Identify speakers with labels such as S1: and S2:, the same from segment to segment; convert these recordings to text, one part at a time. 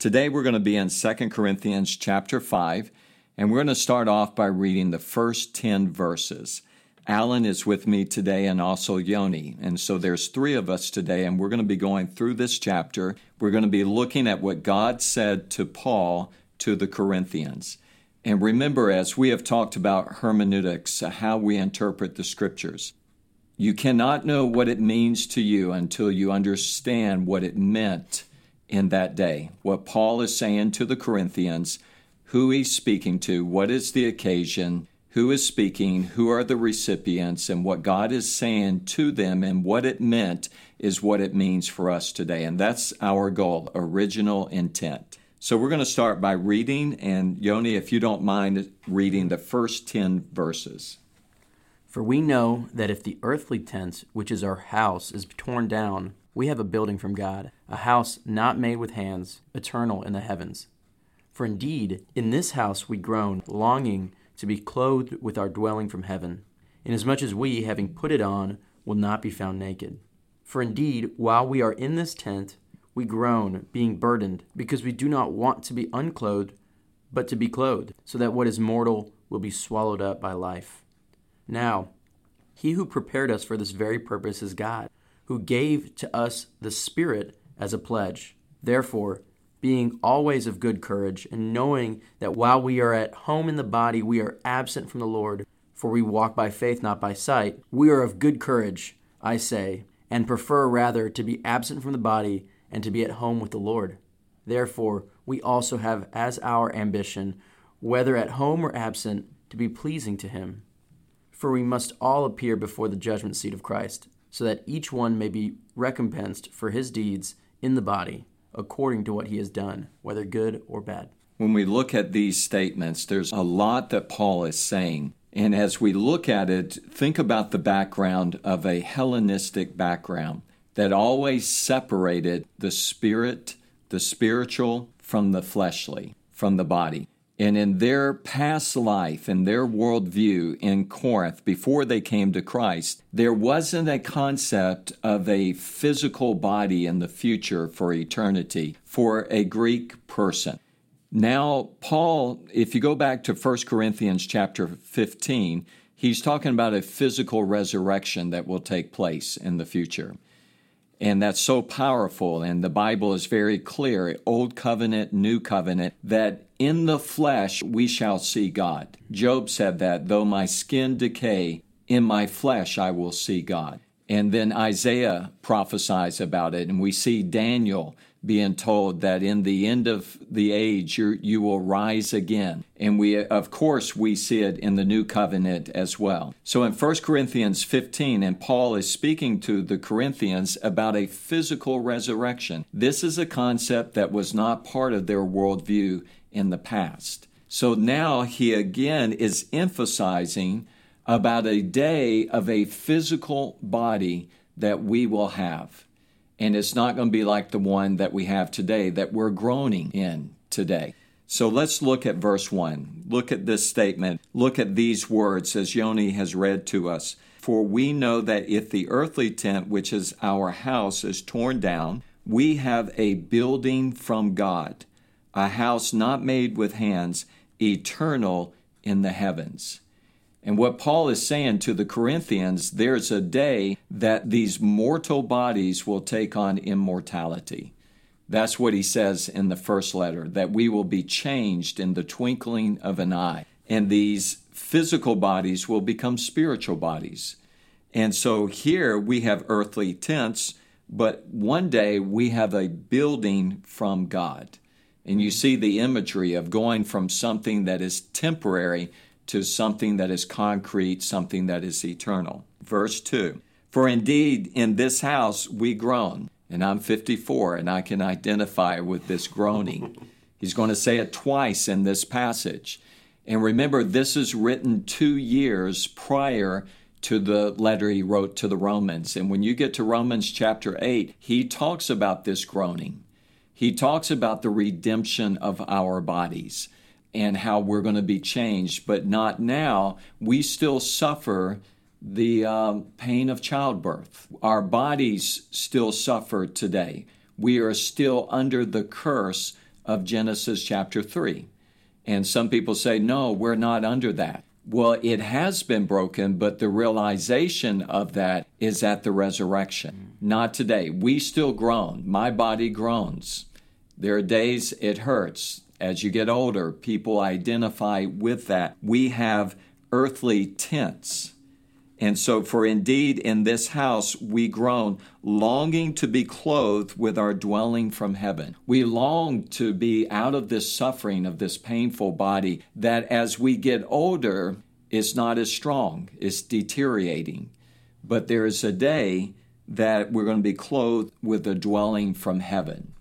S1: Today we're going to be in 2 Corinthians chapter 5, and we're going to start off by reading the first 10 verses. Alan is with me today and also Yoni. And so there's three of us today, and we're going to be going through this chapter. We're going to be looking at what God said to Paul to the Corinthians. And remember, as we have talked about hermeneutics, uh, how we interpret the scriptures, you cannot know what it means to you until you understand what it meant in that day. What Paul is saying to the Corinthians, who he's speaking to, what is the occasion, who is speaking, who are the recipients, and what God is saying to them and what it meant is what it means for us today. And that's our goal, original intent. So we're going to start by reading, and Yoni, if you don't mind reading the first 10 verses.
S2: For we know that if the earthly tent, which is our house, is torn down, we have a building from God, a house not made with hands, eternal in the heavens. For indeed, in this house we groan, longing to be clothed with our dwelling from heaven, inasmuch as we, having put it on, will not be found naked. For indeed, while we are in this tent, we groan, being burdened, because we do not want to be unclothed, but to be clothed, so that what is mortal will be swallowed up by life. Now, he who prepared us for this very purpose is God, who gave to us the Spirit as a pledge. Therefore, being always of good courage, and knowing that while we are at home in the body, we are absent from the Lord, for we walk by faith, not by sight, we are of good courage, I say, and prefer rather to be absent from the body and to be at home with the Lord. Therefore, we also have as our ambition, whether at home or absent, to be pleasing to Him. For we must all appear before the judgment seat of Christ, so that each one may be recompensed for his deeds in the body, according to what he has done, whether good or bad.
S1: When we look at these statements, there's a lot that Paul is saying. And as we look at it, think about the background of a Hellenistic background that always separated the spirit, the spiritual, from the fleshly, from the body. And in their past life and their worldview in Corinth, before they came to Christ, there wasn't a concept of a physical body in the future for eternity for a Greek person. Now, Paul, if you go back to 1 Corinthians chapter 15, he's talking about a physical resurrection that will take place in the future. And that's so powerful. And the Bible is very clear Old covenant, new covenant that in the flesh we shall see God. Job said that, though my skin decay, in my flesh I will see God. And then Isaiah prophesies about it, and we see Daniel being told that in the end of the age you will rise again. And we, of course, we see it in the new covenant as well. So in 1 Corinthians 15, and Paul is speaking to the Corinthians about a physical resurrection. This is a concept that was not part of their worldview in the past. So now he again is emphasizing about a day of a physical body that we will have. And it's not going to be like the one that we have today that we're groaning in today. So let's look at verse 1. Look at this statement. Look at these words as Yoni has read to us. For we know that if the earthly tent, which is our house, is torn down, we have a building from God, a house not made with hands, eternal in the heavens. And what Paul is saying to the Corinthians, there's a day that these mortal bodies will take on immortality. That's what he says in the first letter, that we will be changed in the twinkling of an eye. And these physical bodies will become spiritual bodies. And so here we have earthly tents, but one day we have a building from God. And you see the imagery of going from something that is temporary to something that is concrete, something that is eternal. Verse 2 For indeed in this house we groan, and I'm 54 and I can identify with this groaning. He's going to say it twice in this passage. And remember, this is written two years prior to the letter he wrote to the Romans. And when you get to Romans chapter 8, he talks about this groaning. He talks about the redemption of our bodies and how we're going to be changed, but not now. We still suffer the um, pain of childbirth. Our bodies still suffer today. We are still under the curse of Genesis chapter 3. And some people say, no, we're not under that. Well, it has been broken, but the realization of that is at the resurrection, not today. We still groan. My body groans. There are days it hurts. As you get older, people identify with that. We have earthly tents and so, for indeed in this house we groan, longing to be clothed with our dwelling from heaven. We long to be out of this suffering of this painful body that as we get older is not as strong, it's deteriorating. But there is a day that we're going to be clothed with a dwelling from heaven.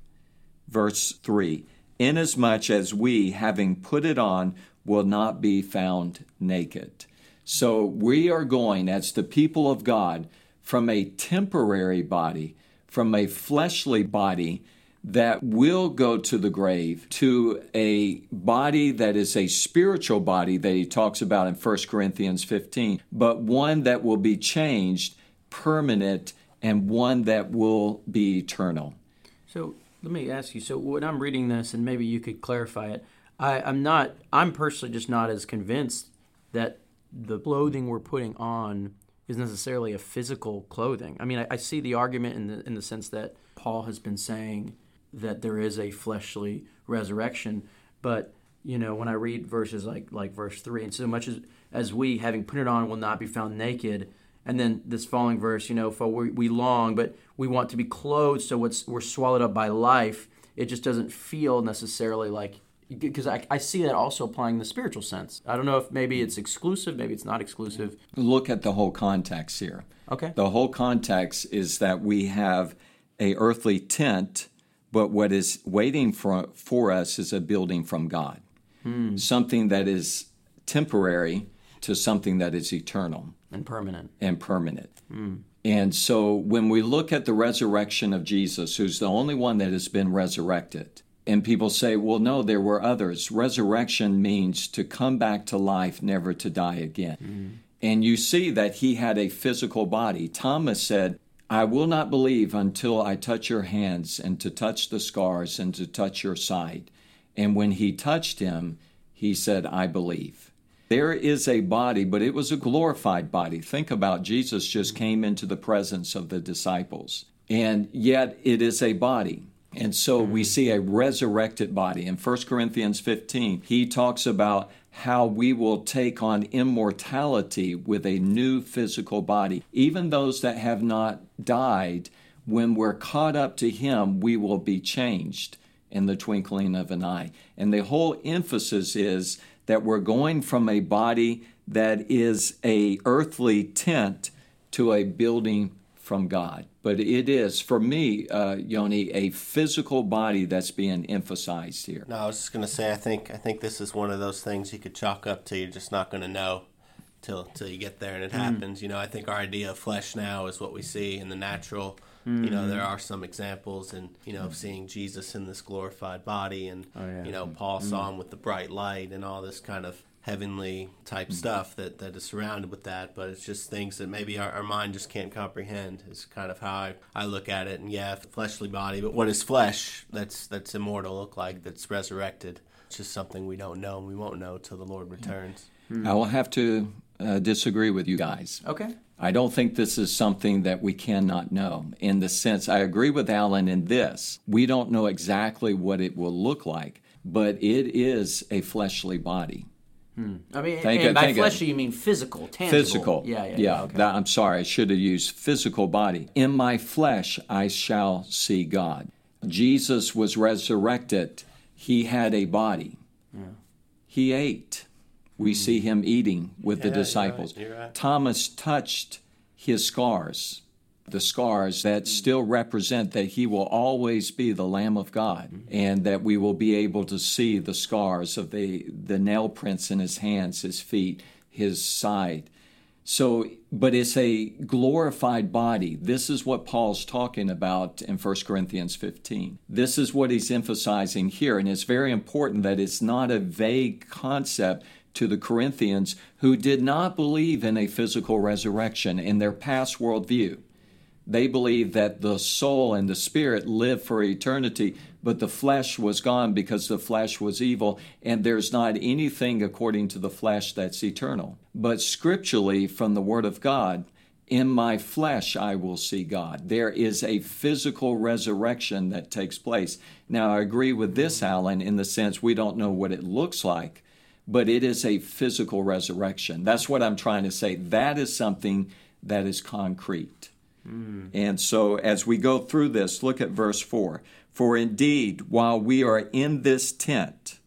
S1: Verse 3 Inasmuch as we, having put it on, will not be found naked. So we are going, as the people of God, from a temporary body, from a fleshly body that will go to the grave, to a body that is a spiritual body that he talks about in 1 Corinthians 15, but one that will be changed, permanent, and one that will be eternal.
S2: So let me ask you so when I'm reading this, and maybe you could clarify it, I, I'm not, I'm personally just not as convinced that the clothing we're putting on is necessarily a physical clothing. I mean, I, I, see the argument in the in the sense that Paul has been saying that there is a fleshly resurrection, but you know, when I read verses like like verse three, and so much as as we having put it on will not be found naked, and then this following verse, you know, for we, we long, but we want to be clothed, so what's we're swallowed up by life. It just doesn't feel necessarily like because I, I see that also applying the spiritual sense. I don't know if maybe it's exclusive, maybe it's not exclusive.
S1: Look at the whole context here.
S2: Okay.
S1: The whole context is that we have a earthly tent, but what is waiting for, for us is a building from God. Hmm. Something that is temporary to something that is eternal
S2: and permanent.
S1: And permanent. Hmm. And so when we look at the resurrection of Jesus, who's the only one that has been resurrected, and people say, well, no, there were others. Resurrection means to come back to life, never to die again. Mm-hmm. And you see that he had a physical body. Thomas said, I will not believe until I touch your hands and to touch the scars and to touch your side. And when he touched him, he said, I believe. There is a body, but it was a glorified body. Think about Jesus just came into the presence of the disciples, and yet it is a body. And so we see a resurrected body. In 1 Corinthians 15, he talks about how we will take on immortality with a new physical body. Even those that have not died, when we're caught up to him, we will be changed in the twinkling of an eye. And the whole emphasis is that we're going from a body that is a earthly tent to a building from God. But it is, for me, uh, Yoni, a physical body that's being emphasized here.
S3: No, I was just going to say, I think I think this is one of those things you could chalk up to. You're just not going to know till till you get there and it mm. happens. You know, I think our idea of flesh now is what we see in the natural. Mm-hmm. You know, there are some examples, and you know, of seeing Jesus in this glorified body, and oh, yeah. you know, Paul mm-hmm. saw him with the bright light and all this kind of heavenly type mm-hmm. stuff that, that is surrounded with that, but it's just things that maybe our, our mind just can't comprehend. Is kind of how I, I look at it. And yeah, fleshly body, but what is flesh that's that's immortal look like? That's resurrected. It's just something we don't know, and we won't know till the Lord returns.
S1: Mm-hmm. I will have to uh, disagree with you guys.
S2: Okay.
S1: I don't think this is something that we cannot know. In the sense, I agree with Alan in this. We don't know exactly what it will look like, but it is a fleshly body.
S2: Hmm. I mean, think, and by fleshy you mean physical, tangible.
S1: Physical.
S2: Yeah, yeah.
S1: yeah, yeah okay. that, I'm sorry, I should have used physical body. In my flesh I shall see God. Jesus was resurrected. He had a body. Yeah. He ate. We mm. see him eating with yeah, the disciples.
S3: You're right, you're right.
S1: Thomas touched his scars. the scars that still represent that he will always be the Lamb of God and that we will be able to see the scars of the, the nail prints in his hands, his feet, his side. So, but it's a glorified body. This is what Paul's talking about in 1 Corinthians 15. This is what he's emphasizing here. And it's very important that it's not a vague concept to the Corinthians who did not believe in a physical resurrection in their past worldview. They believed that the soul and the spirit live for eternity, but the flesh was gone because the flesh was evil, and there's not anything according to the flesh that's eternal. But scripturally, from the Word of God, in my flesh I will see God. There is a physical resurrection that takes place. Now, I agree with this, Alan, in the sense we don't know what it looks like, but it is a physical resurrection. That's what I'm trying to say. That is something that is concrete. Mm. And so, as we go through this, look at verse 4. For indeed, while we are in this tent,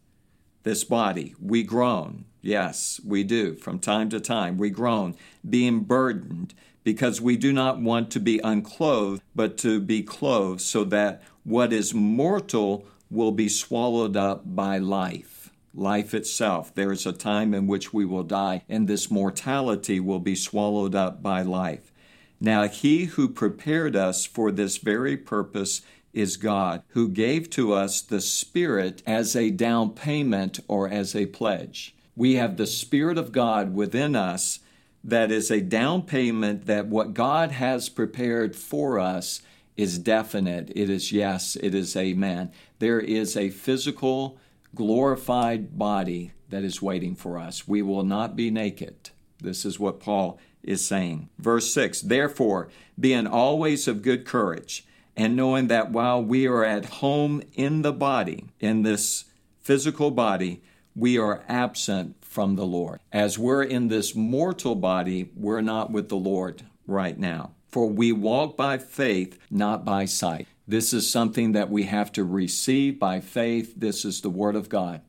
S1: this body, we groan. Yes, we do. From time to time, we groan, being burdened, because we do not want to be unclothed, but to be clothed, so that what is mortal will be swallowed up by life. Life itself. There is a time in which we will die, and this mortality will be swallowed up by life. Now, he who prepared us for this very purpose is God, who gave to us the Spirit as a down payment or as a pledge. We have the Spirit of God within us that is a down payment that what God has prepared for us is definite. It is yes, it is amen. There is a physical, glorified body that is waiting for us. We will not be naked. This is what Paul is saying. Verse 6 Therefore, being always of good courage, and knowing that while we are at home in the body, in this physical body, we are absent from the Lord. As we're in this mortal body, we're not with the Lord right now. For we walk by faith, not by sight. This is something that we have to receive by faith. This is the Word of God.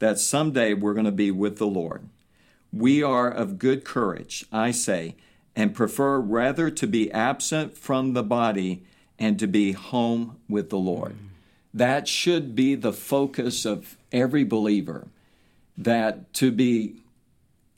S1: That someday we're going to be with the Lord. We are of good courage, I say, and prefer rather to be absent from the body and to be home with the Lord. That should be the focus of every believer. That to be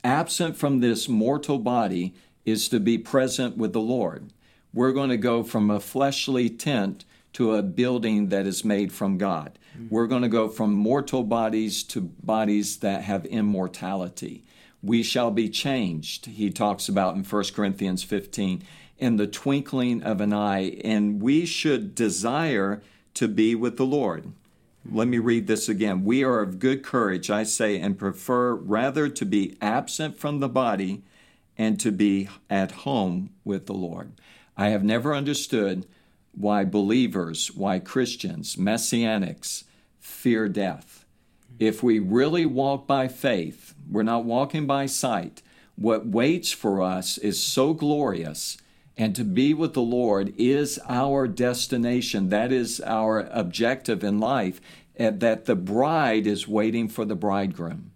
S1: absent from this mortal body is to be present with the Lord. We're going to go from a fleshly tent to a building that is made from God. Mm-hmm. We're going to go from mortal bodies to bodies that have immortality we shall be changed, he talks about in 1 Corinthians 15, in the twinkling of an eye, and we should desire to be with the Lord. Mm-hmm. Let me read this again. We are of good courage, I say, and prefer rather to be absent from the body and to be at home with the Lord. I have never understood why believers, why Christians, messianics, fear death. If we really walk by faith, we're not walking by sight. What waits for us is so glorious, and to be with the Lord is our destination. That is our objective in life, and that the bride is waiting for the bridegroom.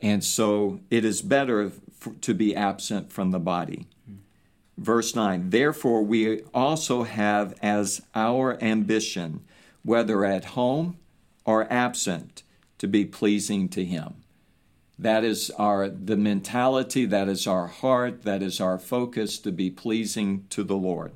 S1: And so it is better to be absent from the body. Verse 9 Therefore, we also have as our ambition, whether at home or absent, to be pleasing to Him. That is our the mentality, that is our heart, that is our focus to be pleasing to the Lord.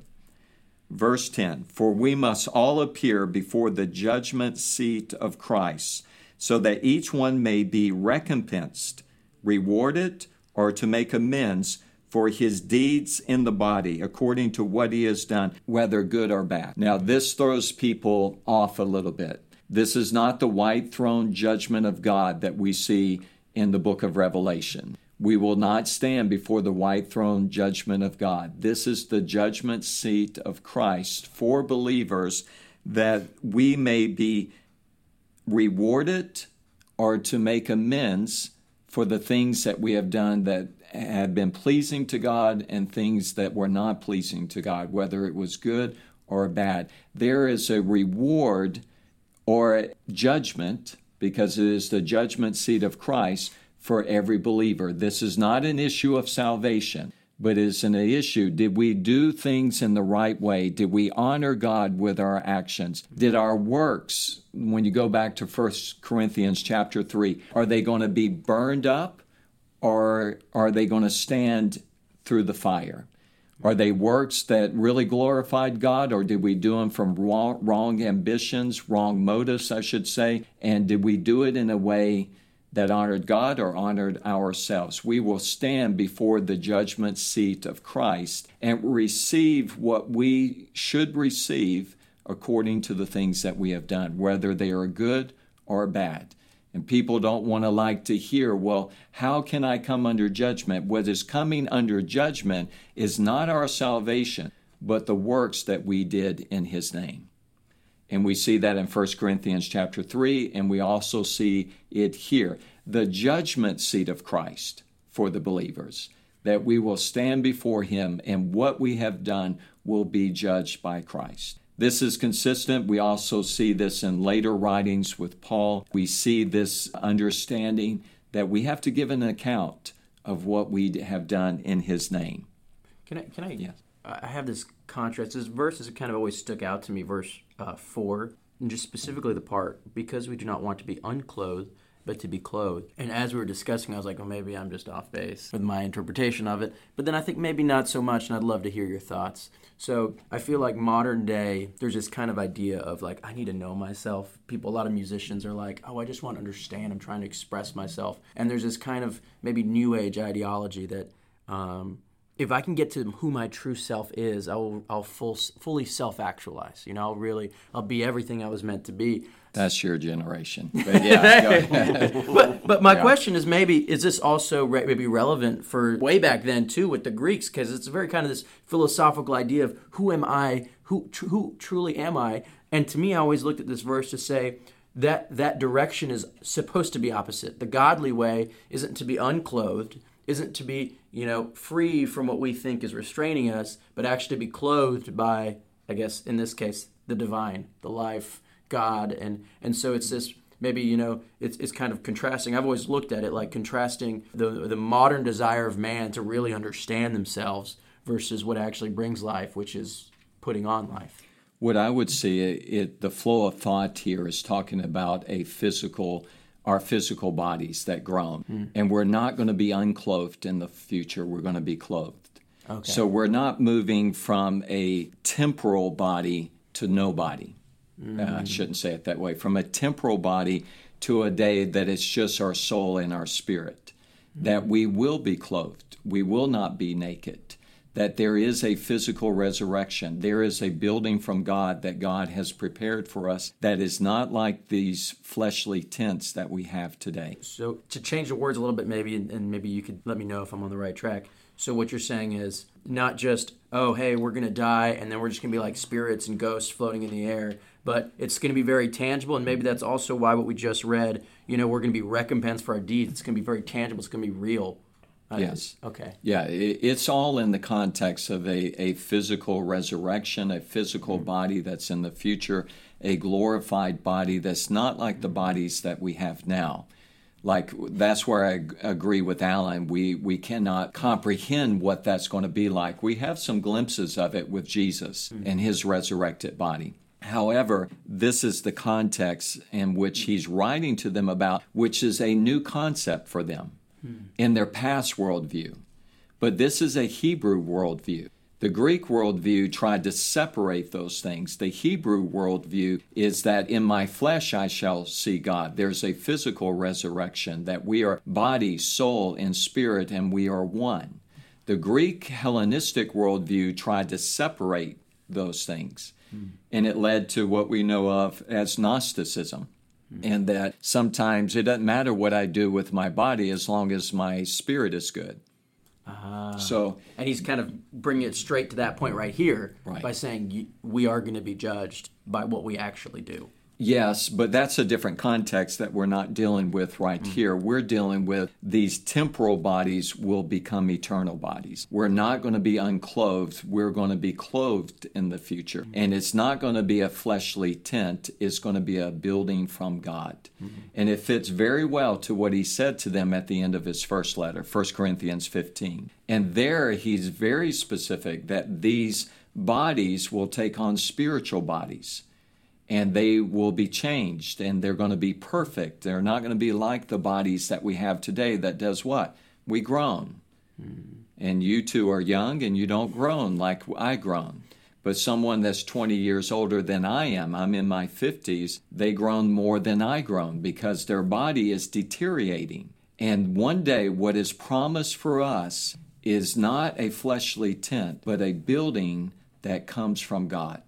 S1: Verse 10 For we must all appear before the judgment seat of Christ, so that each one may be recompensed, rewarded, or to make amends for his deeds in the body, according to what he has done, whether good or bad. Now, this throws people off a little bit. This is not the white throne judgment of God that we see in the book of Revelation. We will not stand before the white throne judgment of God. This is the judgment seat of Christ for believers that we may be rewarded or to make amends for the things that we have done that have been pleasing to God and things that were not pleasing to God, whether it was good or bad. There is a reward or judgment because it is the judgment seat of Christ for every believer. This is not an issue of salvation. but it's an issue. Did we do things in the right way? Did we honor God with our actions? Did our works, when you go back to 1 Corinthians chapter 3, are they going to be burned up or are they going to stand through the fire? Are they works that really glorified God, or did we do them from wrong, wrong, ambitions, wrong motives, I should say? And did we do it in a way that honored God or honored ourselves. We will stand before the judgment seat of Christ and receive what we should receive according to the things that we have done, whether they are good or bad. And people don't want to like to hear, well, how can I come under judgment? What is coming under judgment is not our salvation, but the works that we did in His name. And we see that in 1 Corinthians chapter 3, and we also see it here. The judgment seat of Christ for the believers, that we will stand before Him and what we have done will be judged by Christ. This is consistent. We also see this in later writings with Paul. We see this understanding that we have to give an account of what we have done in His name.
S2: Can I? Can I?
S1: Yes.
S2: I have this contrast. This verse has kind of always stuck out to me. Verse uh, four, and just specifically the part because we do not want to be unclothed, but to be clothed. And as we were discussing, I was like, well, maybe I'm just off base with my interpretation of it. But then I think maybe not so much, and I'd love to hear your thoughts. So I feel like modern day, there's this kind of idea of like, I need to know myself. People, a lot of musicians are like, oh, I just want to understand. I'm trying to express myself. And there's this kind of maybe new age ideology that, um, if I can get to who my true self is, I'll I'll full, fully self actualize. You know, I'll really I'll be everything I was meant to be.
S1: That's your generation. But yeah,
S2: but but my yeah. question is maybe is this also re- maybe relevant for way back then too with the Greeks because it's a very kind of this philosophical idea of who am I, who tr- who truly am I, and to me I always looked at this verse to say that that direction is supposed to be opposite. The godly way isn't to be unclothed isn't to be, you know, free from what we think is restraining us, but actually to be clothed by, I guess, in this case, the divine, the life, God, and and so it's this maybe you know it's it's kind of contrasting. I've always looked at it like contrasting the the modern desire of man to really understand themselves versus what actually brings life, which is putting on life.
S1: What I would see it, the flow of thought here is talking about a physical our physical bodies that groan. Mm. And we're not going to be unclothed in the future, we're going to be clothed. Okay. So we're not moving from a temporal body to no body. Mm. Uh, I shouldn't say it that way. From a temporal body to a day that it's just our soul and our spirit. Mm. That we will be clothed, we will not be naked that there is a physical resurrection. There is a building from God that God has prepared for us that is not like these fleshly tents that we have today.
S2: So, to change the words a little bit, maybe, and maybe you could let me know if I'm on the right track. So, what you're saying is not just, oh, hey, we're going to die and then we're just going to be like spirits and ghosts floating in the air, but it's going to be very tangible. And maybe that's also why what we just read, you know, we're going to be recompensed for our deeds. It's going to be very tangible, it's going to be real
S1: yes.
S2: Okay.
S1: Yeah, it's all in the context of a, a physical resurrection, a physical mm-hmm. body that's in the future, a glorified body that's not like the bodies that we have now. Like that's where I agree with Alan. We we cannot comprehend what that's going to be like. We have some glimpses of it with Jesus mm-hmm. and his resurrected body. However, this is the context in which he's writing to them about, which is a new concept for them hmm. in their past worldview. But this is a Hebrew worldview. The Greek worldview tried to separate those things. The Hebrew worldview is that in my flesh I shall see God. There's a physical resurrection, that we are body, soul, and spirit, and we are one. The Greek Hellenistic worldview tried to separate those things, mm. and it led to what we know of as Gnosticism and that sometimes it doesn't matter what I do with my body as long as my spirit is good.
S2: Uh, so, and he's kind of bringing it straight to that point right here
S1: right.
S2: by saying we are going to be judged by what we actually do.
S1: Yes, but that's a different context that we're not dealing with right mm-hmm. here. We're dealing with these temporal bodies will become eternal bodies. We're not going to be unclothed. We're going to be clothed in the future. Mm-hmm. And it's not going to be a fleshly tent, it's going to be a building from God. Mm-hmm. And it fits very well to what he said to them at the end of his first letter, 1 Corinthians 15. And there he's very specific that these bodies will take on spiritual bodies and they will be changed and they're going to be perfect. They're not going to be like the bodies that we have today that does what? We groan. Mm. And you two are young and you don't groan like I groan. But someone that's 20 years older than I am, I'm in my 50s, they groan more than I groan because their body is deteriorating. And one day, what is promised for us is not a fleshly tent, but a building that comes from God.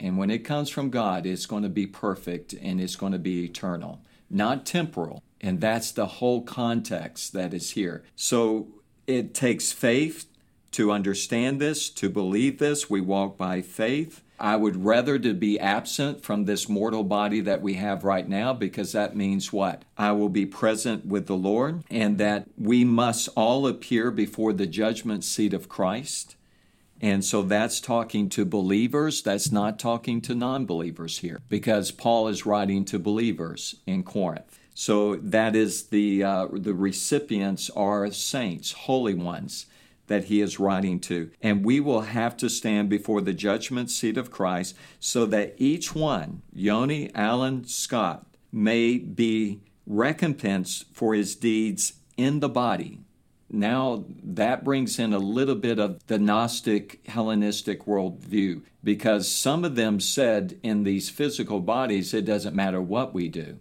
S1: And when it comes from God, it's going to be perfect and it's going to be eternal, not temporal. And that's the whole context that is here. So it takes faith to understand this, to believe this. We walk by faith. I would rather to be absent from this mortal body that we have right now because that means what? I will be present with the Lord and that we must all appear before the judgment seat of Christ. And so that's talking to believers. That's not talking to non believers here because Paul is writing to believers in Corinth. So that is the, uh, the recipients are saints, holy ones that he is writing to. And we will have to stand before the judgment seat of Christ so that each one, Yoni, Alan, Scott, may be recompensed for his deeds in the body now that brings in a little bit of the Gnostic Hellenistic worldview because some of them said in these physical bodies, it doesn't matter what we do.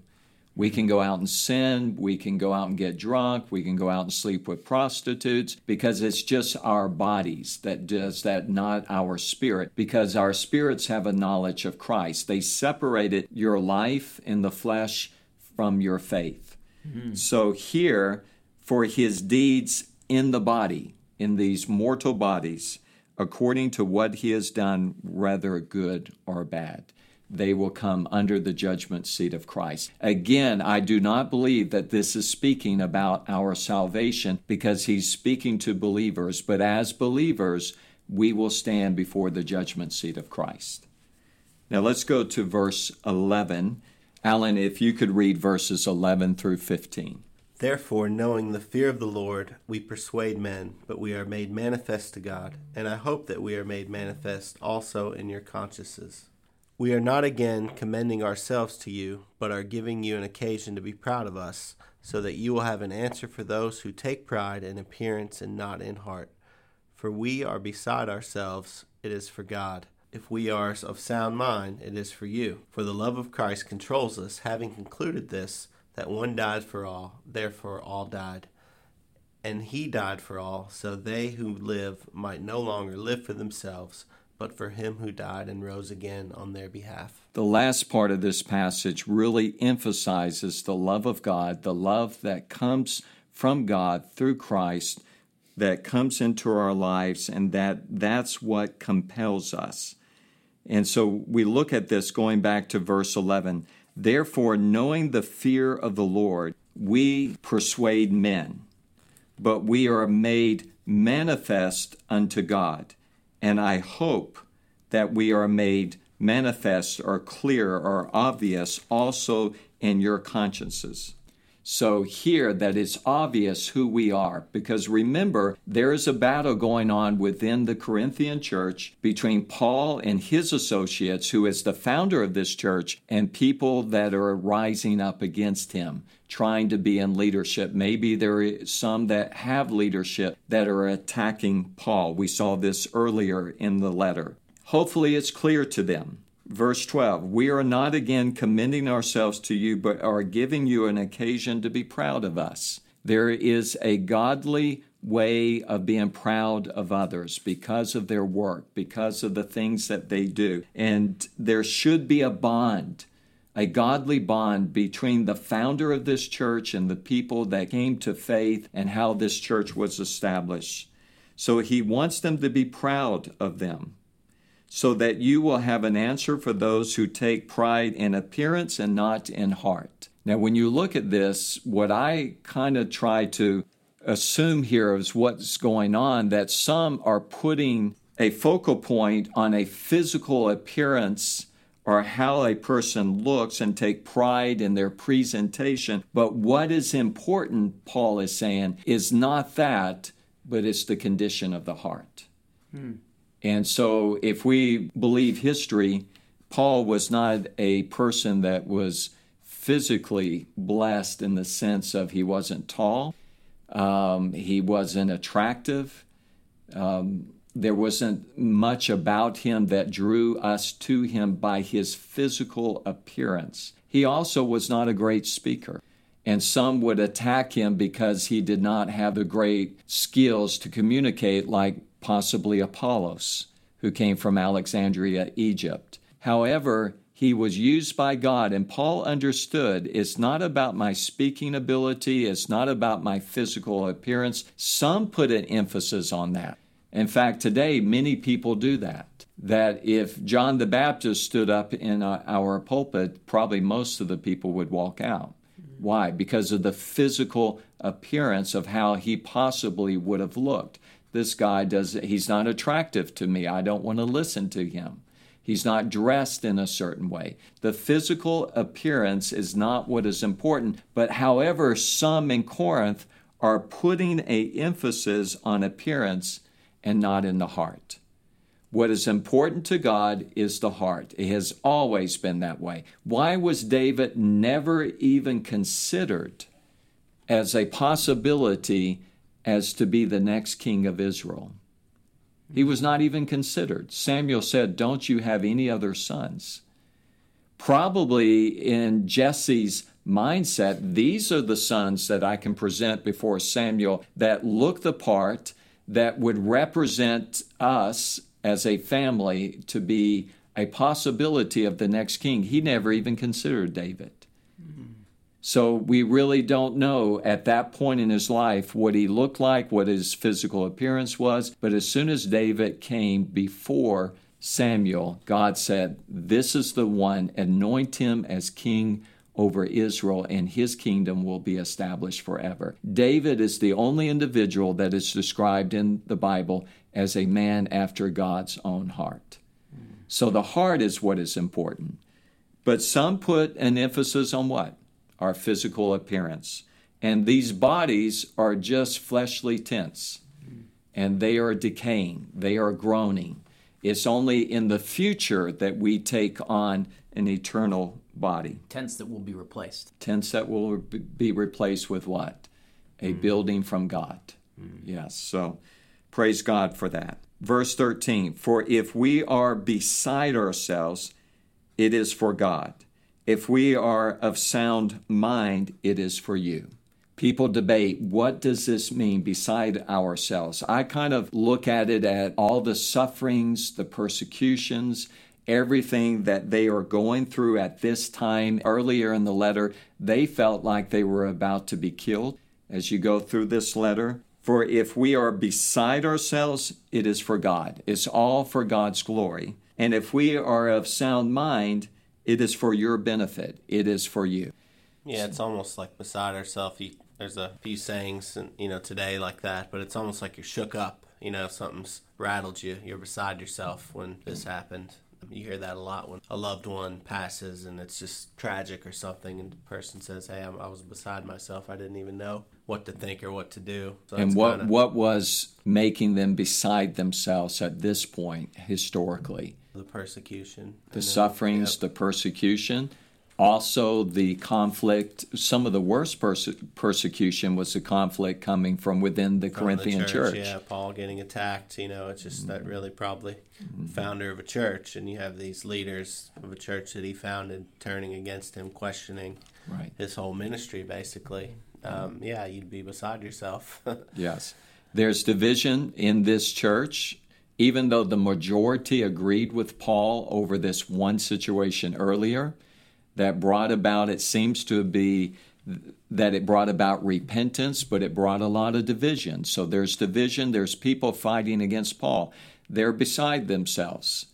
S1: We can go out and sin, we can go out and get drunk, we can go out and sleep with prostitutes because it's just our bodies that does that, not our spirit, because our spirits have a knowledge of Christ. They separated your life in the flesh from your faith. Mm-hmm. So here, for his deeds in the body, in these mortal bodies, according to what he has done, whether good or bad. They will come under the judgment seat of Christ. Again, I do not believe that this is speaking about our salvation because he's speaking to believers, but as believers, we will stand before the judgment seat of Christ. Now let's go to verse 11. Alan, if you could read verses 11 through 15.
S3: Therefore, knowing the fear of the Lord, we persuade men, but we are made manifest to God, and I hope that we are made manifest also in your consciences. We are not again commending ourselves to you, but are giving you an occasion to be proud of us, so that you will have an answer for those who take pride in appearance and not in heart. For we are beside ourselves, it is for God. If we are of sound mind, it is for you. For the love of Christ controls us, having concluded this that one died for all, therefore all died. And he died for all, so they who live might no longer live for themselves, but for him who died and rose again on their behalf.
S1: The last part of this passage really emphasizes the love of God, the love that comes from God through Christ that comes into our lives and that that's what compels us. And so we look at this going back to verse 11. Therefore, knowing the fear of the Lord, we persuade men, but we are made manifest unto God. And I hope that we are made manifest or clear or obvious also in your consciences. So, here that it's obvious who we are, because remember, there is a battle going on within the Corinthian church between Paul and his associates, who is the founder of this church, and people that are rising up against him, trying to be in leadership. Maybe there are some that have leadership that are attacking Paul. We saw this earlier in the letter. Hopefully, it's clear to them Verse 12 We are not again commending ourselves to you, but are giving you an occasion to be proud of us. There is a godly way of being proud of others because of their work, because of the things that they do. And there should be a bond, a godly bond between the founder of this church and the people that came to faith and how this church was established. So he wants them to be proud of them. So that you will have an answer for those who take pride in appearance and not in heart. Now, when you look at this, what I kind of try to assume here is what's going on that some are putting a focal point on a physical appearance or how a person looks and take pride in their presentation. But what is important, Paul is saying, is not that, but it's the condition of the heart. Hmm. And so, if we believe history, Paul was not a person that was physically blessed in the sense of he wasn't tall, um, he wasn't attractive. Um, there wasn't much about him that drew us to him by his physical appearance. He also was not a great speaker. And some would attack him because he did not have the great skills to communicate, like possibly Apollos, who came from Alexandria, Egypt. However, he was used by God, and Paul understood it's not about my speaking ability, it's not about my physical appearance. Some put an emphasis on that. In fact, today, many people do that. That if John the Baptist stood up in our pulpit, probably most of the people would walk out. Why? Because of the physical appearance of how he possibly would have looked. This guy does, he's not attractive to me. I don't want to listen to him. He's not dressed in a certain way. The physical appearance is not what is important, but however, some in Corinth are putting a emphasis on appearance and not in the heart. What is important to God is the heart. It has always been that way. Why was David never even considered as a possibility as to be the next king of Israel? He was not even considered. Samuel said, Don't you have any other sons? Probably in Jesse's mindset, these are the sons that I can present before Samuel that look the part that would represent us as a family to be a possibility of the next king. He never even considered David. So we really don't know at that point in his life what he looked like, what his physical appearance was. But as soon as David came before Samuel, God said, This is the one, anoint him as king over Israel, and his kingdom will be established forever. David is the only individual that is described in the Bible as a man after God's own heart. So the heart is what is important. But some put an emphasis on what? Our physical appearance. And these bodies are just fleshly tents, and they are decaying, they are groaning. It's only in the future that we take on an eternal body.
S2: Tents that will be replaced.
S1: Tents that will be replaced with what? A mm. building from God. Mm. Yes. So praise God for that. Verse 13 For if we are beside ourselves, it is for God. If we are of sound mind, it is for you. People debate what does this mean beside ourselves? I kind of look at it at all the sufferings, the persecutions, everything that they are going through at this time. Earlier in the letter, they felt like they were about to be killed. As you go through this letter, for if we are beside ourselves, it is for God. It's all for God's glory. And if we are of sound mind, it is for your benefit. It is for you.
S3: Yeah, it's almost like beside ourselves. There's a few sayings, and you know, today like that, but it's almost like you're shook up. You know, something's rattled you. You're beside yourself when this happened. You hear that a lot when a loved one passes and it's just tragic or something, and the person says, "Hey, I was beside myself. I didn't even know what to think or what to do."
S1: So and what kinda... what was making them beside themselves at this point historically?
S3: The persecution,
S1: the then, sufferings, yep. the persecution also the conflict some of the worst perse- persecution was the conflict coming from within the
S3: from
S1: corinthian
S3: the church,
S1: church,
S3: yeah paul getting attacked you know it's just mm-hmm. that really probably mm-hmm. founder of a church and you have these leaders of a church that he founded turning against him questioning
S1: right.
S3: his whole ministry basically um, yeah you'd be beside yourself
S1: yes there's division in this church even though the majority agreed with paul over this one situation earlier that brought about, it seems to be that it brought about repentance, but it brought a lot of division. So there's division, there's people fighting against Paul. They're beside themselves.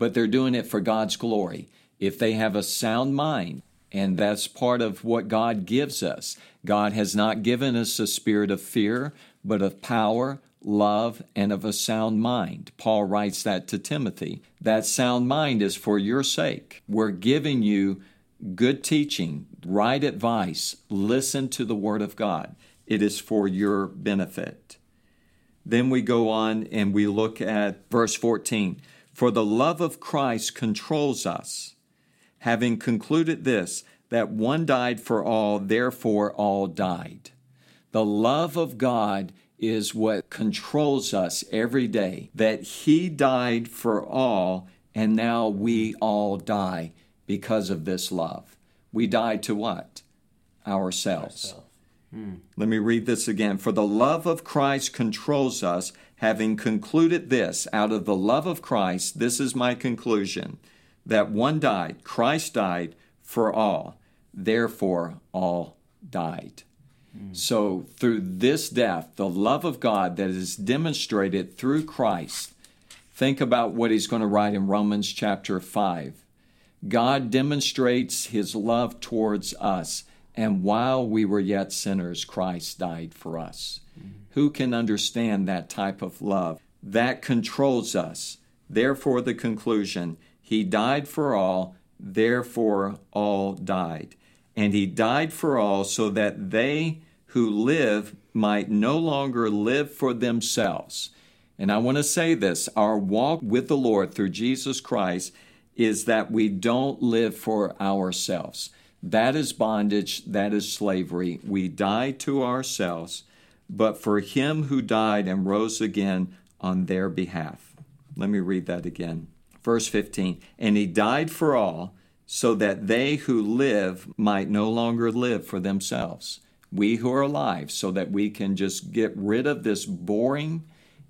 S1: but they're doing it for God's glory. If they have a sound mind, and that's part of what God gives us. God has not given us a spirit of fear, but of power, love, and of a sound mind. Paul writes that to Timothy. That sound mind is for your sake. We're giving you good teaching, right advice. Listen to the Word of God. It is for your benefit. Then we go on and we look at verse 14. For the love of Christ controls us, having concluded this, that one died for all, therefore all died. The love of God is what controls us every day, that He died for all, and now we all die because of this love. We die to what? Ourselves. Hmm. Let me read this again. For the love of Christ controls us, having concluded this, out of the love of Christ, this is my conclusion that one died, Christ died for all, therefore all died. Hmm. So, through this death, the love of God that is demonstrated through Christ, think about what he's going to write in Romans chapter 5. God demonstrates his love towards us, and while we were yet sinners, Christ died for us. Mm-hmm. Who can understand that type of love? That controls us. Therefore, the conclusion He died for all, therefore, all died. And He died for all so that they who live might no longer live for themselves. And I want to say this our walk with the Lord through Jesus Christ is that we don't live for ourselves. That is bondage, that is slavery. We die to ourselves, but for him who died and rose again on their behalf. Let me read that again. Verse 15 And he died for all, so that they who live might no longer live for themselves. We who are alive, so that we can just get rid of this boring,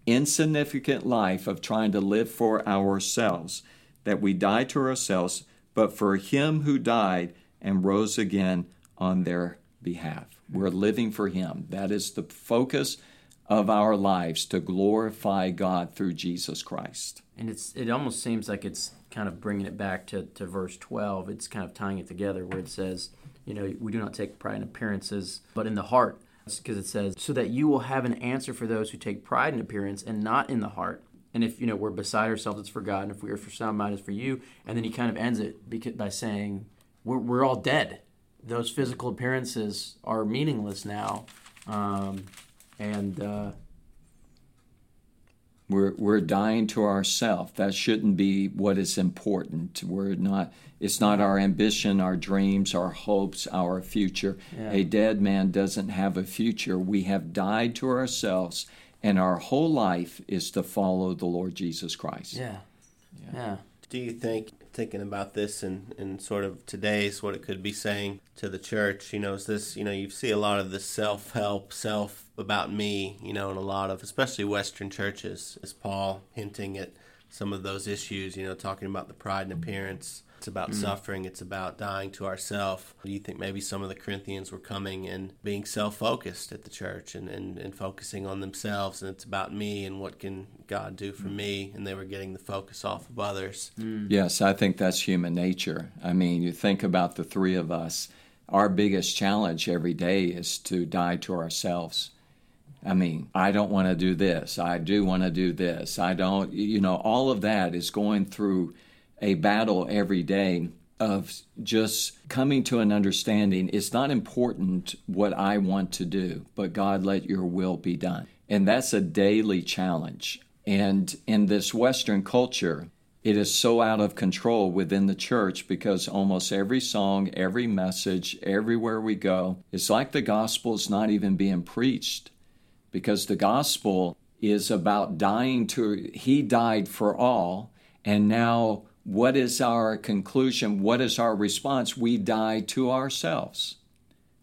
S1: insignificant life of trying to live for ourselves that we die to ourselves, but for him who died and rose again on their behalf. We're living for him. That is the focus of our lives to glorify God through Jesus Christ.
S2: And it's it almost seems like it's kind of bringing it back to, to verse 12. It's kind of tying it together where it says, you know, we do not take pride in appearances, but in the heart. Because it says, so that you will have an answer for those who take pride in appearance and not in the heart. And if you know we're beside ourselves, it's for God, and if we are for sound mind, it's for you. And then he kind of ends it by saying, "We're we're all dead. Those physical appearances are meaningless now." Um, and uh,
S1: we're we're dying to ourself. That shouldn't be what is important. We're not. It's not our ambition, our dreams, our hopes, our future. Yeah. A dead man doesn't have a future. We have died to ourselves and our whole life is to follow the Lord Jesus Christ.
S2: Yeah. Yeah. yeah.
S3: Do you think thinking about this and in, in sort of today's what it could be saying to the church, you know, is this, you know, you see a lot of this self help, self about me, you know, in a lot of especially Western churches, is Paul hinting at some of those issues, you know, talking about the pride and appearance it's about mm suffering. It's about dying to ourself. Do you think maybe some of the Corinthians were coming and being self focused at the church and, and, and focusing on themselves and it's about me and what can God do for mm me? And they were getting the focus off of others.
S1: Mm. Yes, I think that's human nature. I mean, you think about the three of us. Our biggest challenge every day is to die to ourselves. I mean, I don't want to do this. I do want to do this. I don't, you know, all of that is going through a battle every day of just coming to an understanding it's not important what I want to do, but God, let your will be done. And that's a daily challenge. And in this Western culture, it is so out of control within the church because almost every song, every message, everywhere we go, it's like the gospel is not even being preached because the gospel is about dying to, He died for all, and now what is our conclusion? What is our response? We die to ourselves.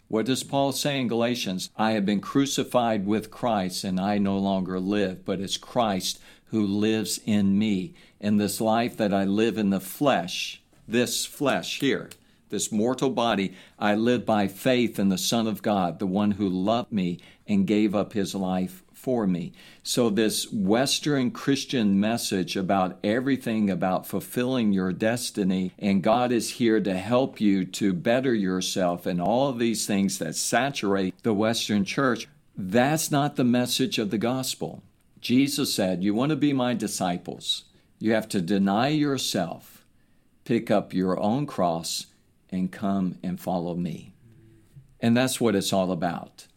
S1: What does Paul say in Galatians? I have been crucified with Christ, and I no longer live, but it's Christ who lives in me. In this life that I live in the flesh, this flesh here, this mortal body, I live by faith in the Son of God, the one who loved me and gave up his life for me. So, this Western Christian message about everything about fulfilling your destiny, and God is here to help you to better yourself, and all of these things that saturate the Western church, that's not the message of the gospel. Jesus said, You want to be my disciples, you have to deny yourself, pick up your own cross, and come and follow me. And that's what it's all about.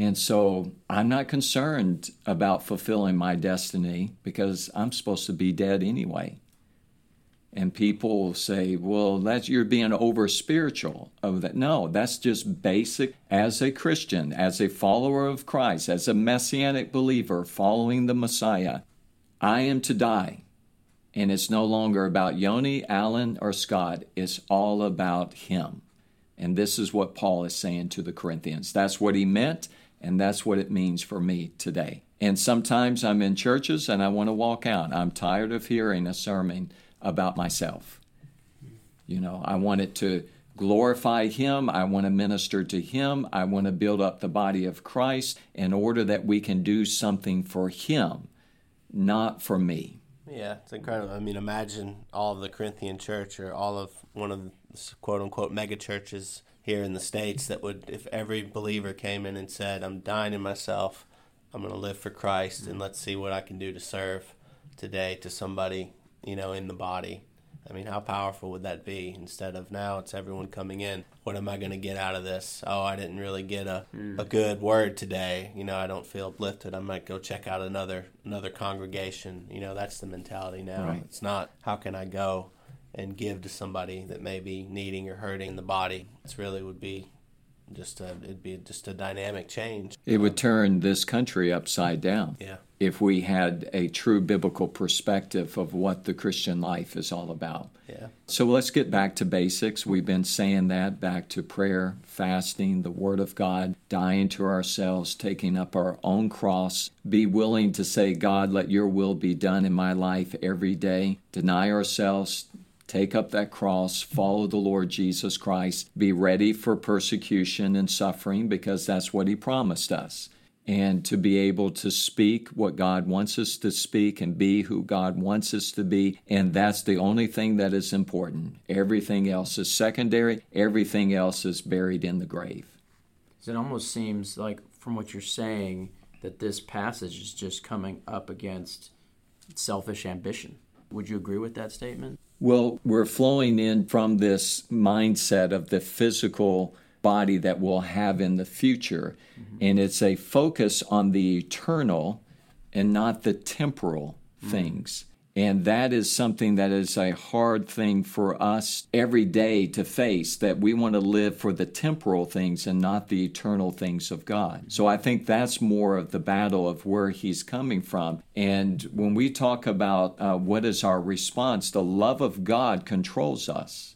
S1: And so I'm not concerned about fulfilling my destiny because I'm supposed to be dead anyway. And people say, well, that's you're being over spiritual of that. No, that's just basic as a Christian, as a follower of Christ, as a messianic believer following the Messiah. I am to die. And it's no longer about Yoni, Alan, or Scott. It's all about him. And this is what Paul is saying to the Corinthians. That's what he meant, and that's what it means for me today. And sometimes I'm in churches and I want to walk out. I'm tired of hearing a sermon about myself. You know, I want it to glorify Him. I want to minister to Him. I want to build up the body of Christ in order that we can do something for Him, not for me.
S3: Yeah, it's incredible. I mean, imagine all of the Corinthian church or all of one of the quote unquote mega churches here in the States that would, if every believer came in and said, I'm dying in myself, I'm going to live for Christ, and let's see what I can do to serve today to somebody you know, in the body. I mean, how powerful would that be? Instead of now, it's everyone coming in. What am I going to get out of this? Oh, I didn't really get a, mm. a good word today. You know, I don't feel uplifted. I might go check out another another congregation. You know, that's the mentality now. Right. It's not how can I go and give to somebody that may be needing or hurting the body. It's really would be just a, it'd be just a dynamic change.
S1: It would turn this country upside down.
S3: Yeah.
S1: If we had a true biblical perspective of what the Christian life is all about.
S3: Yeah.
S1: So let's get back to basics. We've been saying that back to prayer, fasting, the Word of God, dying to ourselves, taking up our own cross, be willing to say, God, let your will be done in my life every day, deny ourselves, take up that cross, follow the Lord Jesus Christ, be ready for persecution and suffering because that's what He promised us. And to be able to speak what God wants us to speak and be who God wants us to be. And that's the only thing that is important. Everything else is secondary, everything else is buried in the grave.
S2: It almost seems like, from what you're saying, that this passage is just coming up against selfish ambition. Would you agree with that statement?
S1: Well, we're flowing in from this mindset of the physical body that we'll have in the future. Mm-hmm. And it's a focus on the eternal and not the temporal mm-hmm. things. And that is something that is a hard thing for us every day to face that we want to live for the temporal things and not the eternal things of God. So I think that's more of the battle of where he's coming from. And when we talk about uh, what is our response, the love of God controls us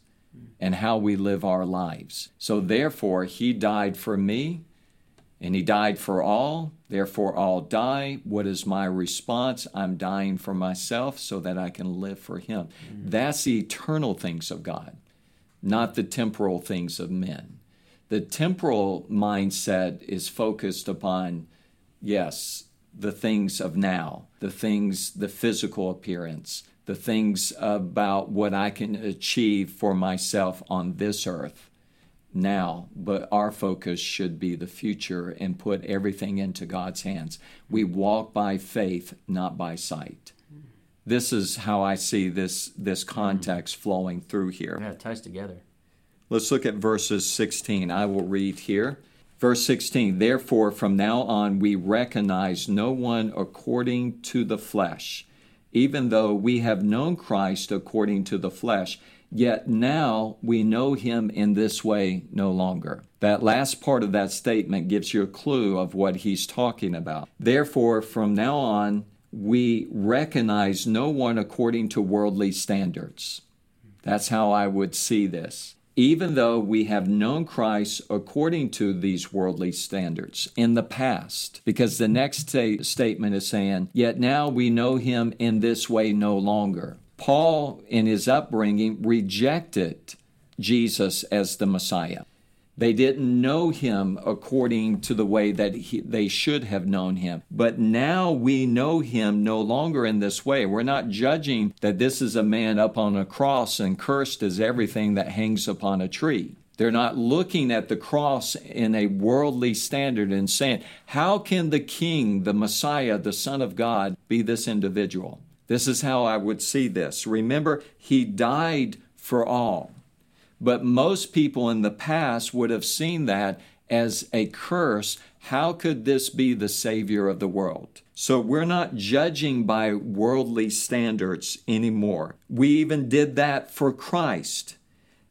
S1: and how we live our lives. So therefore, he died for me and he died for all, therefore I'll die. What is my response? I'm dying for myself so that I can live for him. Mm-hmm. That's the eternal things of God, not the temporal things of men. The temporal mindset is focused upon, yes, the things of now, the things, the physical appearance, the things about what I can achieve for myself on this earth now, but our focus should be the future and put everything into God's hands. We walk by faith, not by sight. This is how I see this this context flowing through here.
S2: Yeah, it ties together.
S1: Let's look at verses 16. I will read here. Verse 16, therefore, from now on we recognize no one according to the flesh. Even though we have known Christ according to the flesh, Yet now we know him in this way no longer. That last part of that statement gives you a clue of what he's talking about. Therefore, from now on, we recognize no one according to worldly standards. That's how I would see this. Even though we have known Christ according to these worldly standards in the past, because the next statement is saying, Yet now we know him in this way no longer. Paul, in his upbringing, rejected Jesus as the Messiah. They didn't know him according to the way that he, they should have known him. But now we know him no longer in this way. We're not judging that this is a man up on a cross and cursed as everything that hangs upon a tree. They're not looking at the cross in a worldly standard and saying, How can the King, the Messiah, the Son of God, be this individual? This is how I would see this. Remember, he died for all. But most people in the past would have seen that as a curse. How could this be the Savior of the world? So we're not judging by worldly standards anymore. We even did that for Christ.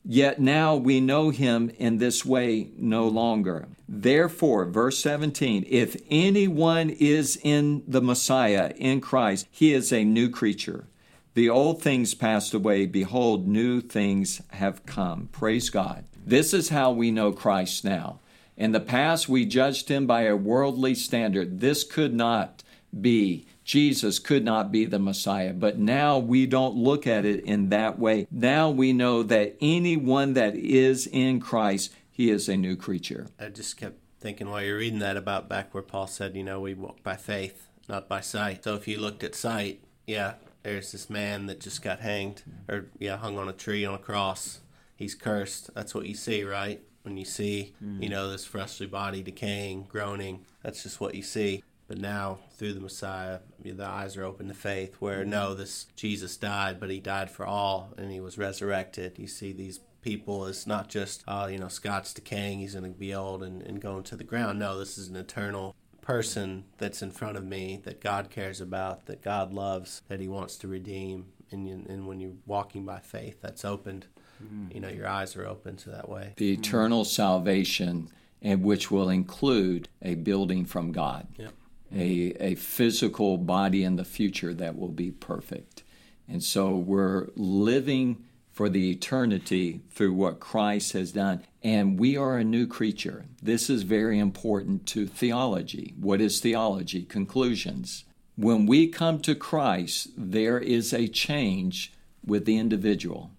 S1: Yet now we know him in this way no longer. Therefore, verse 17, if anyone is in the Messiah, in Christ, he is a new creature. The old things passed away. Behold, new things have come. Praise God. This is how we know Christ now. In the past, we judged him by a worldly standard. This could not be. Jesus could not be the Messiah. But now we don't look at it in that way. Now we know that anyone that is in Christ, he is a new creature.
S3: I just kept thinking while you're reading that about back where Paul said, you know, we walk by faith, not by sight. So if you looked at sight, yeah, there's this man that just got hanged or yeah hung on a tree on a cross he's cursed that's what you see right when you see mm. you know this fleshly body decaying groaning that's just what you see but now through the messiah the eyes are open to faith where no this jesus died but he died for all and he was resurrected you see these people it's not just uh, you know scott's decaying he's going to be old and, and going to the ground no this is an eternal person that's in front of me that God cares about, that God loves, that He wants to redeem. And, you, and when you're walking by faith, that's opened. Mm. You know, your eyes are open to that way.
S1: The eternal salvation, and which will include a building from God,
S3: yep.
S1: A, a physical body in the future that will be perfect. And so we're living for the eternity through what Christ has done. And we are a new creature. This is very important to theology. What is theology? Conclusions. When we come to Christ, there is a change with the individual.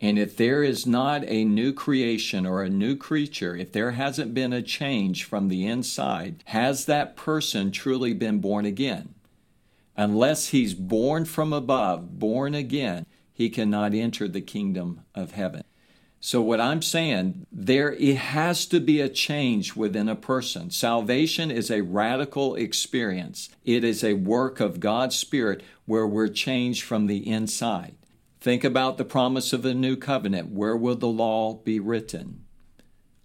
S1: And if there is not a new creation or a new creature, if there hasn't been a change from the inside, has that person truly been born again? Unless he's born from above, born again, he cannot enter the kingdom of heaven. So, what I'm saying, there it has to be a change within a person. Salvation is a radical experience, it is a work of God's Spirit where we're changed from the inside. Think about the promise of the new covenant. Where will the law be written?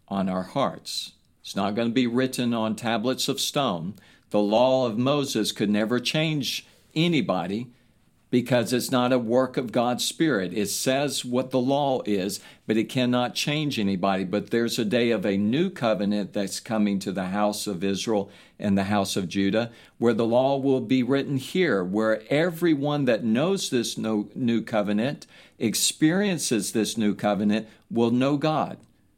S1: On our hearts. It's not going to be written on tablets of stone. The law of Moses could never change anybody because it's not a work of God's Spirit. It says what the law is, but it cannot change anybody. But there's a day of a new covenant that's coming to the house of Israel and the house of Judah, where the law will be written here, where everyone that knows this new covenant, experiences this new covenant, will know God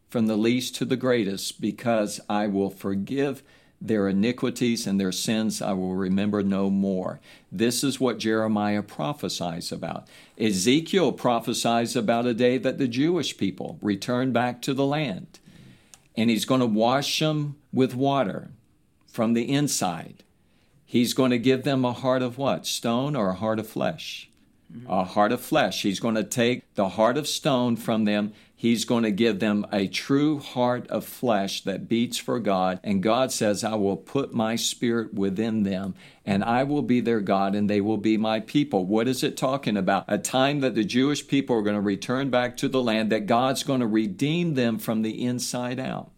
S1: from the least to the greatest, because I will forgive their iniquities and their sins I will remember no more. This is what Jeremiah prophesies about. Ezekiel prophesies about a day that the Jewish people return back to the land. And he's going to wash them with water from the inside. He's going to give them a heart of what? Stone or a heart of flesh? A heart of flesh. He's going to take the heart of stone from them He's going to give them a true heart of flesh that beats for God. And God says, I will put my spirit within them, and I will be their God, and they will be my people. What is it talking about? A time that the Jewish people are going to return back to the land, that God's going to redeem them from the inside out.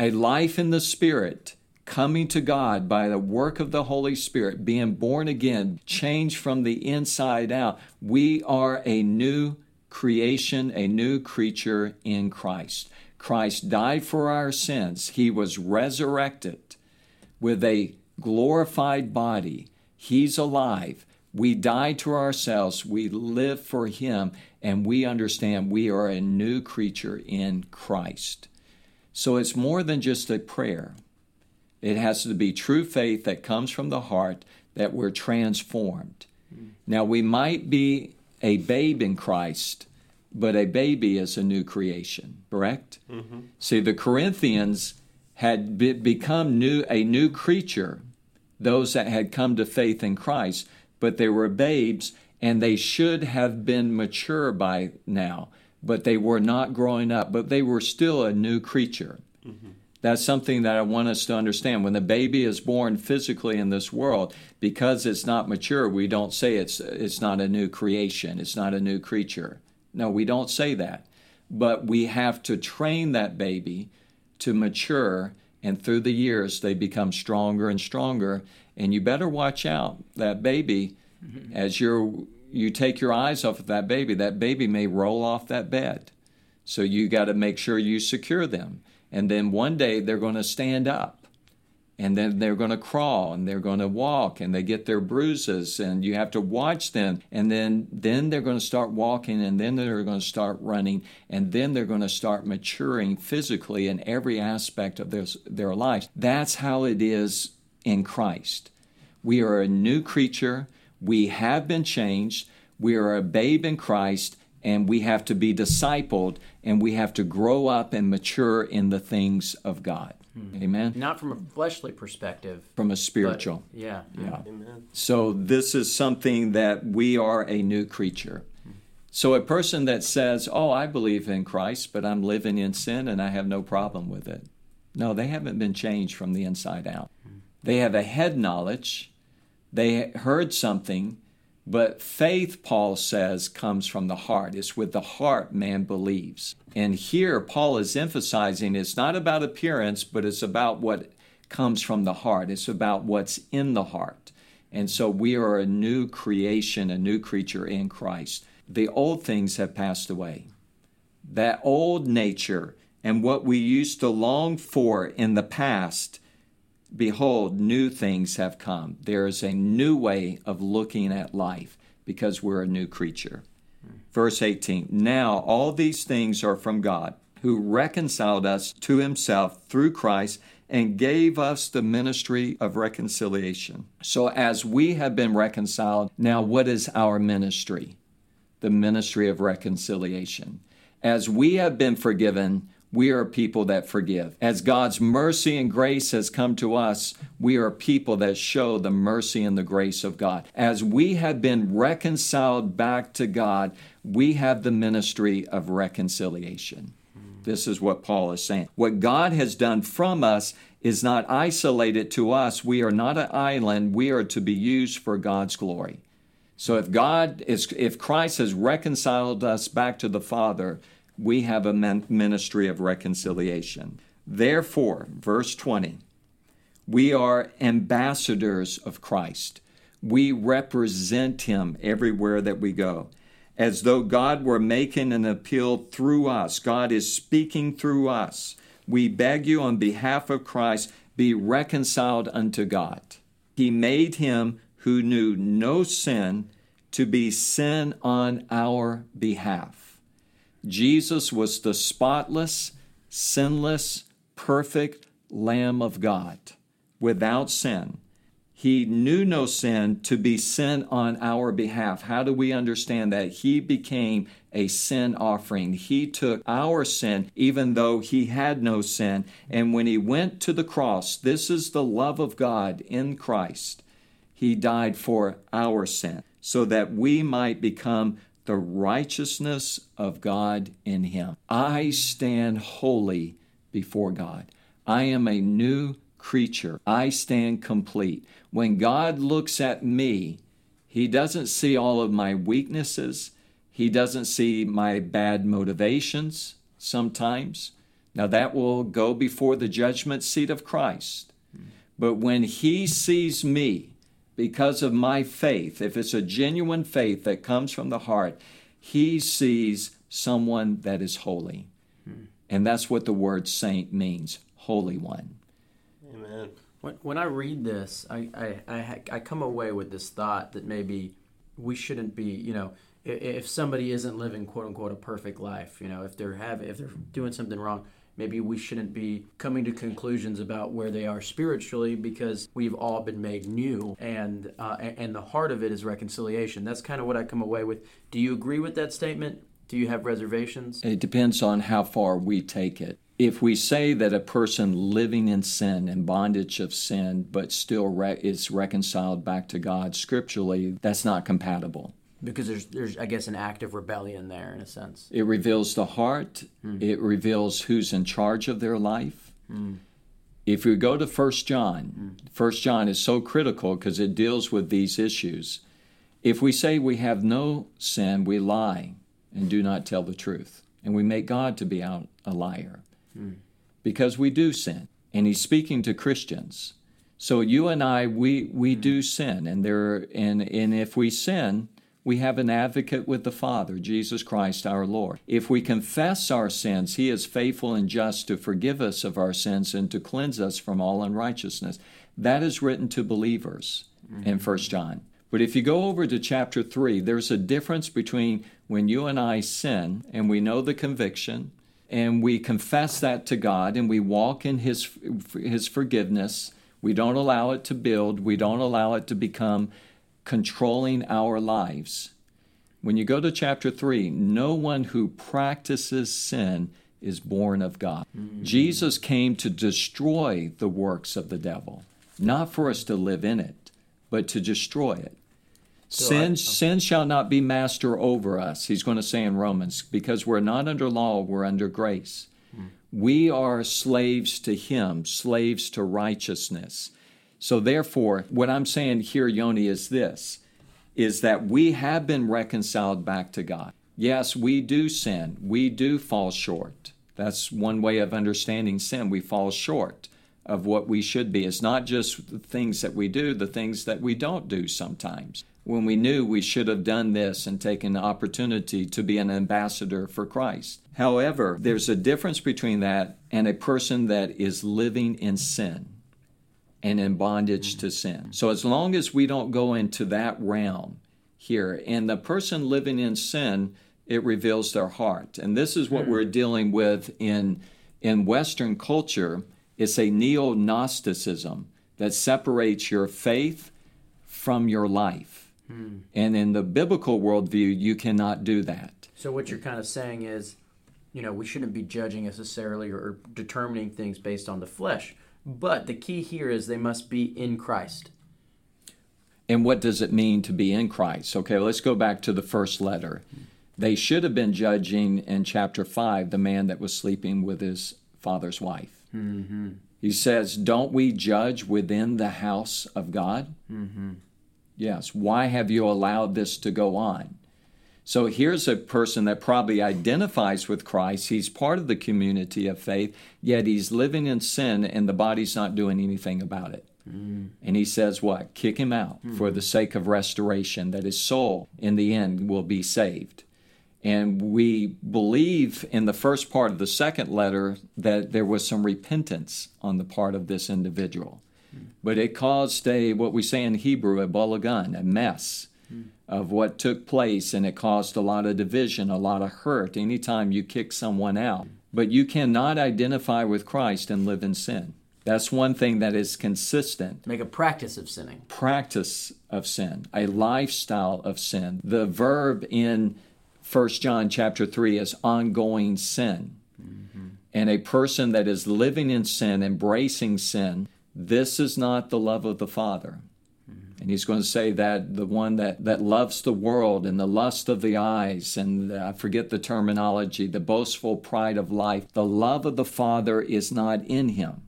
S1: A life in the Spirit coming to God by the work of the Holy Spirit, being born again, changed from the inside out. We are a new creation, a new creature in Christ. Christ died for our sins. He was resurrected with a glorified body. He's alive. We die to ourselves. We live for Him, and we understand we are a new creature in Christ. So it's more than just a prayer. It has to be true faith that comes from the heart that we're transformed. Hmm. Now, we might be a babe in Christ, but a baby is a new creation, correct? Mm-hmm. See, the Corinthians had be- become new a new creature, those that had come to faith in Christ, but they were babes and they should have been mature by now, but they were not growing up, but they were still a new creature. Mm-hmm. That's something that I want us to understand. When the baby is born physically in this world, because it's not mature, we don't say it's it's not a new creation, it's not a new creature. No, we don't say that. But we have to train that baby to mature and through the years they become stronger and stronger and you better watch out that baby mm-hmm. as you're you take your eyes off of that baby that baby may roll off that bed so you got to make sure you secure them and then one day they're going to stand up and then they're going to crawl and they're going to walk and they get their bruises and you have to watch them. And then then they're going to start walking and then they're going to start running and then they're going to start maturing physically in every aspect of their, their life. That's how it is in Christ. We are a new creature. We have been changed. We are a babe in Christ and we have to be discipled and we have to grow up and mature in the things of God hmm. amen
S2: Not from a fleshly perspective.
S1: from a
S2: but-
S1: spiritual.
S2: yeah.
S1: yeah.
S3: Amen.
S1: So this is something that we are a new creature. Hmm. So a person that says, "Oh, I believe in Christ, but I'm living in sin and I have no problem with it." No, they haven't been changed from the inside out. Hmm. They have a head knowledge. They heard something, but faith, Paul says, comes from the heart. It's with the heart man believes. And here, Paul is emphasizing it's not about appearance, but it's about what comes from the heart. It's about what's in the heart. And so we are a new creation, a new creature in Christ. The old things have passed away. That old nature and what we used to long for in the past Behold, new things have come. There is a new way of looking at life because we're a new creature. Verse 18 Now all these things are from God, who reconciled us to himself through Christ and gave us the ministry of reconciliation. So, as we have been reconciled, now what is our ministry? The ministry of reconciliation. As we have been forgiven, we are people that forgive. As God's mercy and grace has come to us, we are people that show the mercy and the grace of God. As we have been reconciled back to God, we have the ministry of reconciliation. This is what Paul is saying. What God has done from us is not isolated to us. We are not an island. We are to be used for God's glory. So if God is, if Christ has reconciled us back to the Father, we have a ministry of reconciliation. Therefore, verse 20, we are ambassadors of Christ. We represent him everywhere that we go. As though God were making an appeal through us. God is speaking through us. We beg you on behalf of Christ, be reconciled unto God. He made him who knew no sin to be sin on our behalf. Jesus was the spotless, sinless, perfect Lamb of God without sin. He knew no sin to be sin on our behalf. How do we understand that? He became a sin offering. He took our sin, even though he had no sin. And when he went to the cross, this is the love of God in Christ. He died for our sin so that we might become the righteousness of God in him. I stand holy before God. I am a new creature. I stand complete. When God looks at me, he doesn't see all of my weaknesses. He doesn't see my bad motivations sometimes. Now, that will go before the judgment seat of Christ. But when he sees me, because of my faith, if it's a genuine faith that comes from the heart, he sees someone that is holy. Hmm. And that's what the word saint means holy one.
S3: Amen.
S2: When, when I read this, I, I, I, I come away with this thought that maybe we shouldn't be, you know, if somebody isn't living quote unquote a perfect life, you know, if they're having, if they're doing something wrong, maybe we shouldn't be coming to conclusions about where they are spiritually because we've all been made new, and uh, and the heart of it is reconciliation. That's kind of what I come away with. Do you agree with that statement? Do you have reservations?
S1: It depends on how far we take it. If we say that a person living in sin and bondage of sin, but still re- is reconciled back to God scripturally, that's not compatible.
S2: Because there's, there's, I guess, an act of rebellion there in a sense.
S1: It reveals the heart. Hmm. It reveals who's in charge of their life. Hmm. If we go to First John, hmm. First John is so critical because it deals with these issues. If we say we have no sin, we lie and do not tell the truth, and we make God to be out a liar because we do sin. And he's speaking to Christians. So you and I, we we do sin, and there and and if we sin, we have an advocate with the Father, Jesus Christ our Lord. If we confess our sins, He is faithful and just to forgive us of our sins and to cleanse us from all unrighteousness. That is written to believers in mm-hmm. First John. But if you go over to chapter 3, there's a difference between when you and I sin and we know the conviction and we confess that to God and we walk in his his forgiveness. We don't allow it to build, we don't allow it to become controlling our lives. When you go to chapter 3, no one who practices sin is born of God. Mm. Jesus came to destroy the works of the devil, not for us to live in it, but to destroy it. sin, sin shall not be master over us, he's going to say in Romans, because we're not under law, we're under grace. Mm. We are slaves to him, slaves to righteousness. So therefore, what I'm saying here, Yoni, is this is that we have been reconciled back to God. Yes, we do sin. We do fall short. That's one way of understanding sin. We fall short of what we should be. It's not just the things that we do, the things that we don't do sometimes. When we knew we should have done this and taken the opportunity to be an ambassador for Christ. However, there's a difference between that and a person that is living in sin and in bondage to mm-hmm. sin. So as long as we don't go into that realm here, and the person living in sin, it reveals their heart. And this is what mm-hmm. we're dealing with in in Western culture. It's a neo-Gnosticism that separates your faith from your life. Hmm. And in the biblical worldview, you cannot do that.
S2: So what you're kind of saying is, you know, we shouldn't be judging necessarily or determining things based on the flesh. But the key here is they must be in Christ.
S1: And what does it mean to be in Christ? Okay, let's go back to the first letter. They should have been judging in chapter 5 the man that was sleeping with his father's wife. Mm-hmm. He says, Don't we judge within the house of God? Mm-hmm. Yes. Why have you allowed this to go on? So here's a person that probably identifies with Christ. He's part of the community of faith, yet he's living in sin and the body's not doing anything about it. Mm. And he says, What? Kick him out hmm. for the sake of restoration, that his soul in the end will be saved. And we believe in the first part of the second letter that there was some repentance on the part of this individual. Hmm. But it caused a, what we say in Hebrew, a balagan, a mess Mm. of what took place, and it caused a lot of division, a lot of hurt anytime you kick someone out. But you cannot identify with Christ and live in sin. That's one thing that is consistent
S2: Make a practice of sinning.
S1: practice of sin, a lifestyle of sin. The verb in 1 John chapter 3 is ongoing sin. Mm-hmm. And a person that is living in sin, embracing sin, this is not the love of the Father. And he's going to say that the one that, that loves the world and the lust of the eyes, and the, I forget the terminology, the boastful pride of life, the love of the Father is not in him,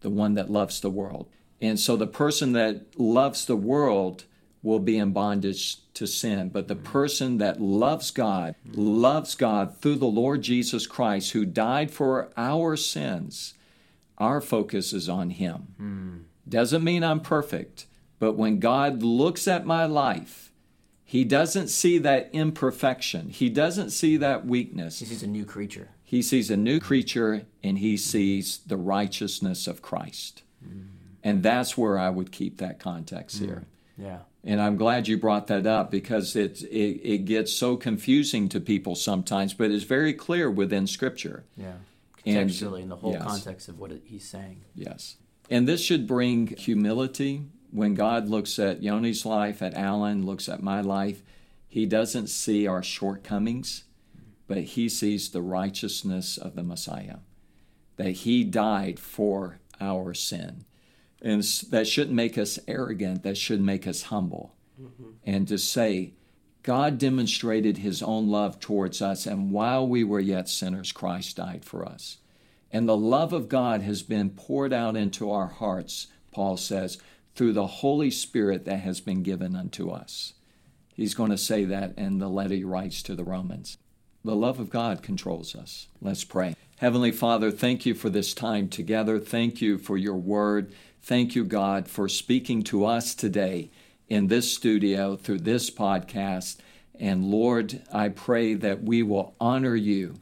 S1: the one that loves the world. And so the person that loves the world will be in bondage to sin. But the person that loves God, loves God through the Lord Jesus Christ, who died for our sins, our focus is on Him. Hmm. Doesn't mean I'm perfect, but when God looks at my life, He doesn't see that imperfection, He doesn't see that weakness.
S2: He sees a new creature.
S1: He sees a new creature and he sees the righteousness of Christ. Mm. And that's where I would keep that context mm. here.
S2: Yeah.
S1: And I'm glad you brought that up because it, it, it gets so confusing to people sometimes, but it's very clear within Scripture.
S2: Yeah.
S1: And-
S2: Contextually, in the whole
S1: yes.
S2: context of what he's saying.
S1: Yes. And this should bring humility when God looks at Yoni's life, at Alan, looks at my life. He doesn't see our shortcomings. but he sees the righteousness of the Messiah, that he died for our sin. And that shouldn't make us arrogant, that should make us humble. Mm-hmm. And to say, God demonstrated his own love towards us, and while we were yet sinners, Christ died for us. And the love of God has been poured out into our hearts, Paul says, through the Holy Spirit that has been given unto us. He's going to say that in the letter he writes to the Romans. The love of God controls us. Let's pray. Heavenly Father, thank you for this time together. Thank you for your word. Thank you, God, for speaking to us today in this studio through this podcast. And Lord, I pray that we will honor you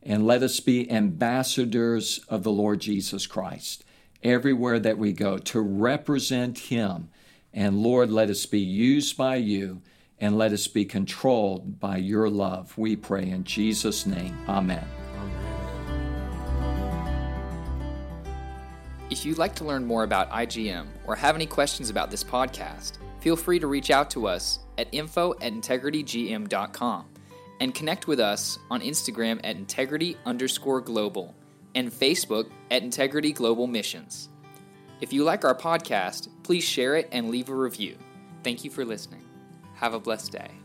S1: and let us be ambassadors of the Lord Jesus Christ everywhere that we go to represent Him. And Lord, let us be used by you and let us be controlled by your love. We pray in Jesus' name. Amen.
S4: If you'd like to learn more about IGM or have any questions about this podcast, feel free to reach out to us at info at integritygm.com and connect with us on Instagram at integrity underscore global and Facebook at Integrity Global Missions. If you like our podcast, please share it and leave a review. Thank you for listening. Have a blessed day.